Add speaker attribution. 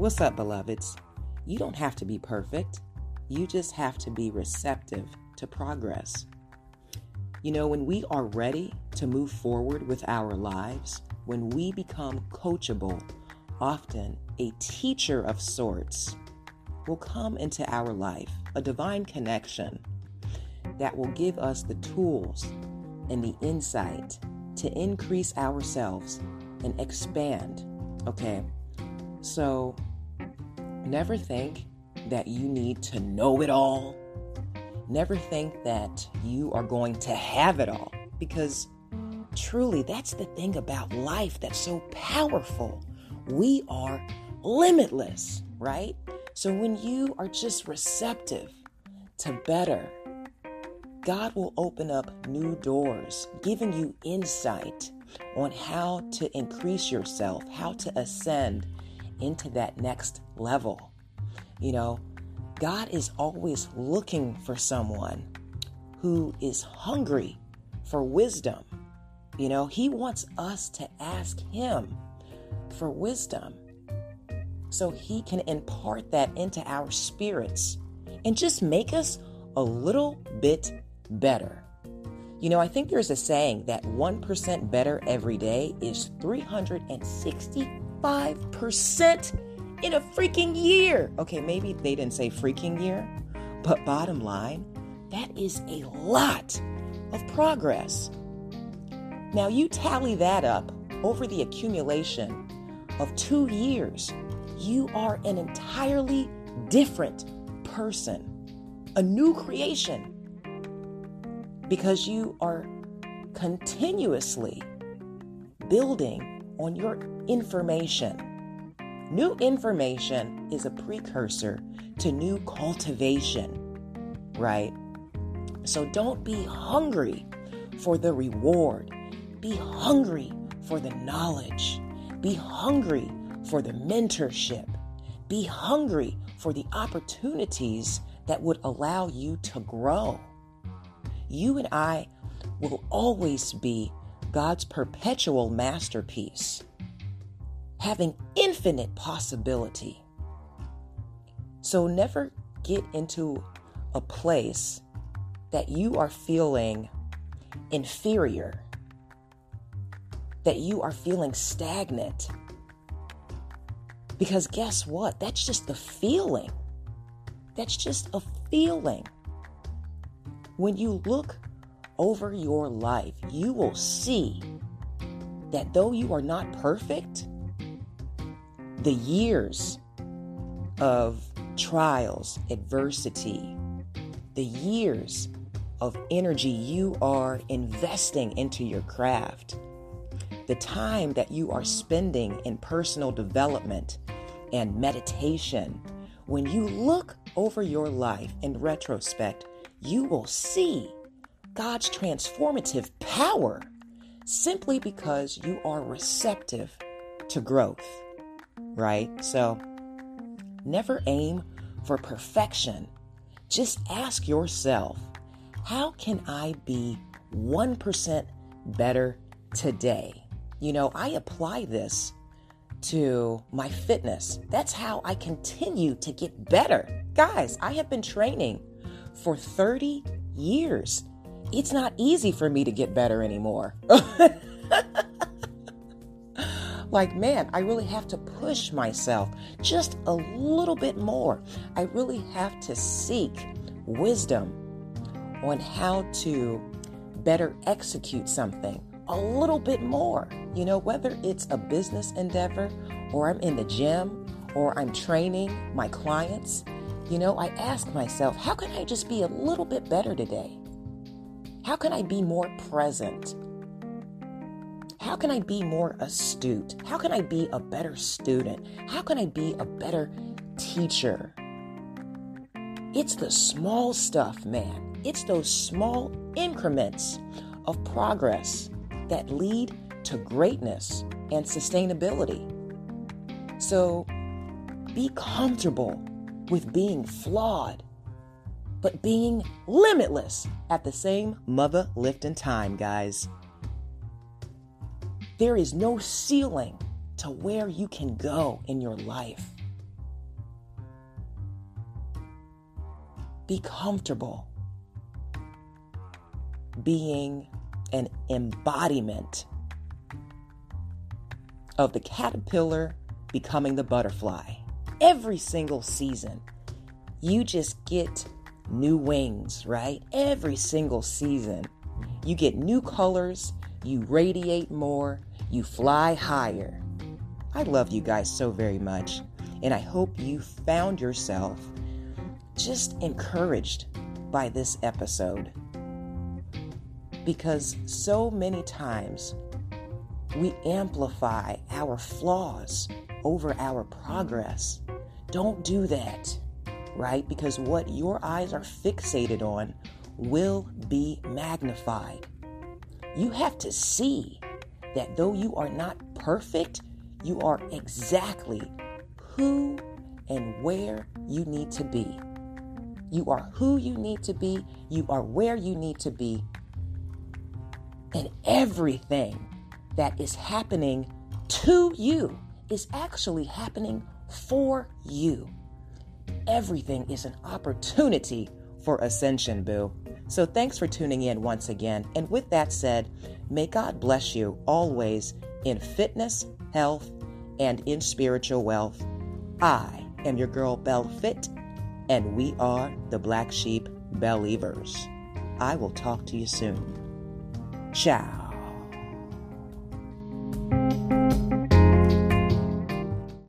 Speaker 1: What's up, beloveds? You don't have to be perfect, you just have to be receptive to progress. You know, when we are ready to move forward with our lives, when we become coachable, often a teacher of sorts will come into our life, a divine connection that will give us the tools and the insight to increase ourselves and expand. Okay, so never think that you need to know it all. Never think that you are going to have it all because truly that's the thing about life that's so powerful. We are limitless, right? So when you are just receptive to better, God will open up new doors, giving you insight on how to increase yourself, how to ascend into that next level. You know, God is always looking for someone who is hungry for wisdom. You know, He wants us to ask Him for wisdom so He can impart that into our spirits and just make us a little bit better. You know, I think there's a saying that 1% better every day is 365% in a freaking year. Okay, maybe they didn't say freaking year, but bottom line, that is a lot of progress. Now, you tally that up over the accumulation of two years, you are an entirely different person, a new creation because you are continuously building on your information. New information is a precursor to new cultivation, right? So don't be hungry for the reward. Be hungry for the knowledge. Be hungry for the mentorship. Be hungry for the opportunities that would allow you to grow you and I will always be God's perpetual masterpiece, having infinite possibility. So never get into a place that you are feeling inferior, that you are feeling stagnant. Because guess what? That's just the feeling. That's just a feeling. When you look over your life, you will see that though you are not perfect, the years of trials, adversity, the years of energy you are investing into your craft, the time that you are spending in personal development and meditation, when you look over your life in retrospect, you will see God's transformative power simply because you are receptive to growth, right? So never aim for perfection. Just ask yourself, how can I be 1% better today? You know, I apply this to my fitness. That's how I continue to get better. Guys, I have been training for 30 years. It's not easy for me to get better anymore. like, man, I really have to push myself just a little bit more. I really have to seek wisdom on how to better execute something a little bit more. You know, whether it's a business endeavor or I'm in the gym or I'm training my clients, you know, I ask myself, how can I just be a little bit better today? How can I be more present? How can I be more astute? How can I be a better student? How can I be a better teacher? It's the small stuff, man. It's those small increments of progress that lead to greatness and sustainability. So be comfortable with being flawed, but being limitless at the same mother lifting time, guys. There is no ceiling to where you can go in your life. Be comfortable being an embodiment of the caterpillar becoming the butterfly. Every single season, you just get new wings, right? Every single season, you get new colors, you radiate more, you fly higher. I love you guys so very much, and I hope you found yourself just encouraged by this episode. Because so many times we amplify our flaws over our progress. Don't do that, right? Because what your eyes are fixated on will be magnified. You have to see that though you are not perfect, you are exactly who and where you need to be. You are who you need to be, you are where you need to be, and everything that is happening to you is actually happening for you. Everything is an opportunity for ascension, boo. So thanks for tuning in once again. And with that said, may God bless you always in fitness, health, and in spiritual wealth. I am your girl, Bell Fit, and we are the Black Sheep Believers. I will talk to you soon. Ciao.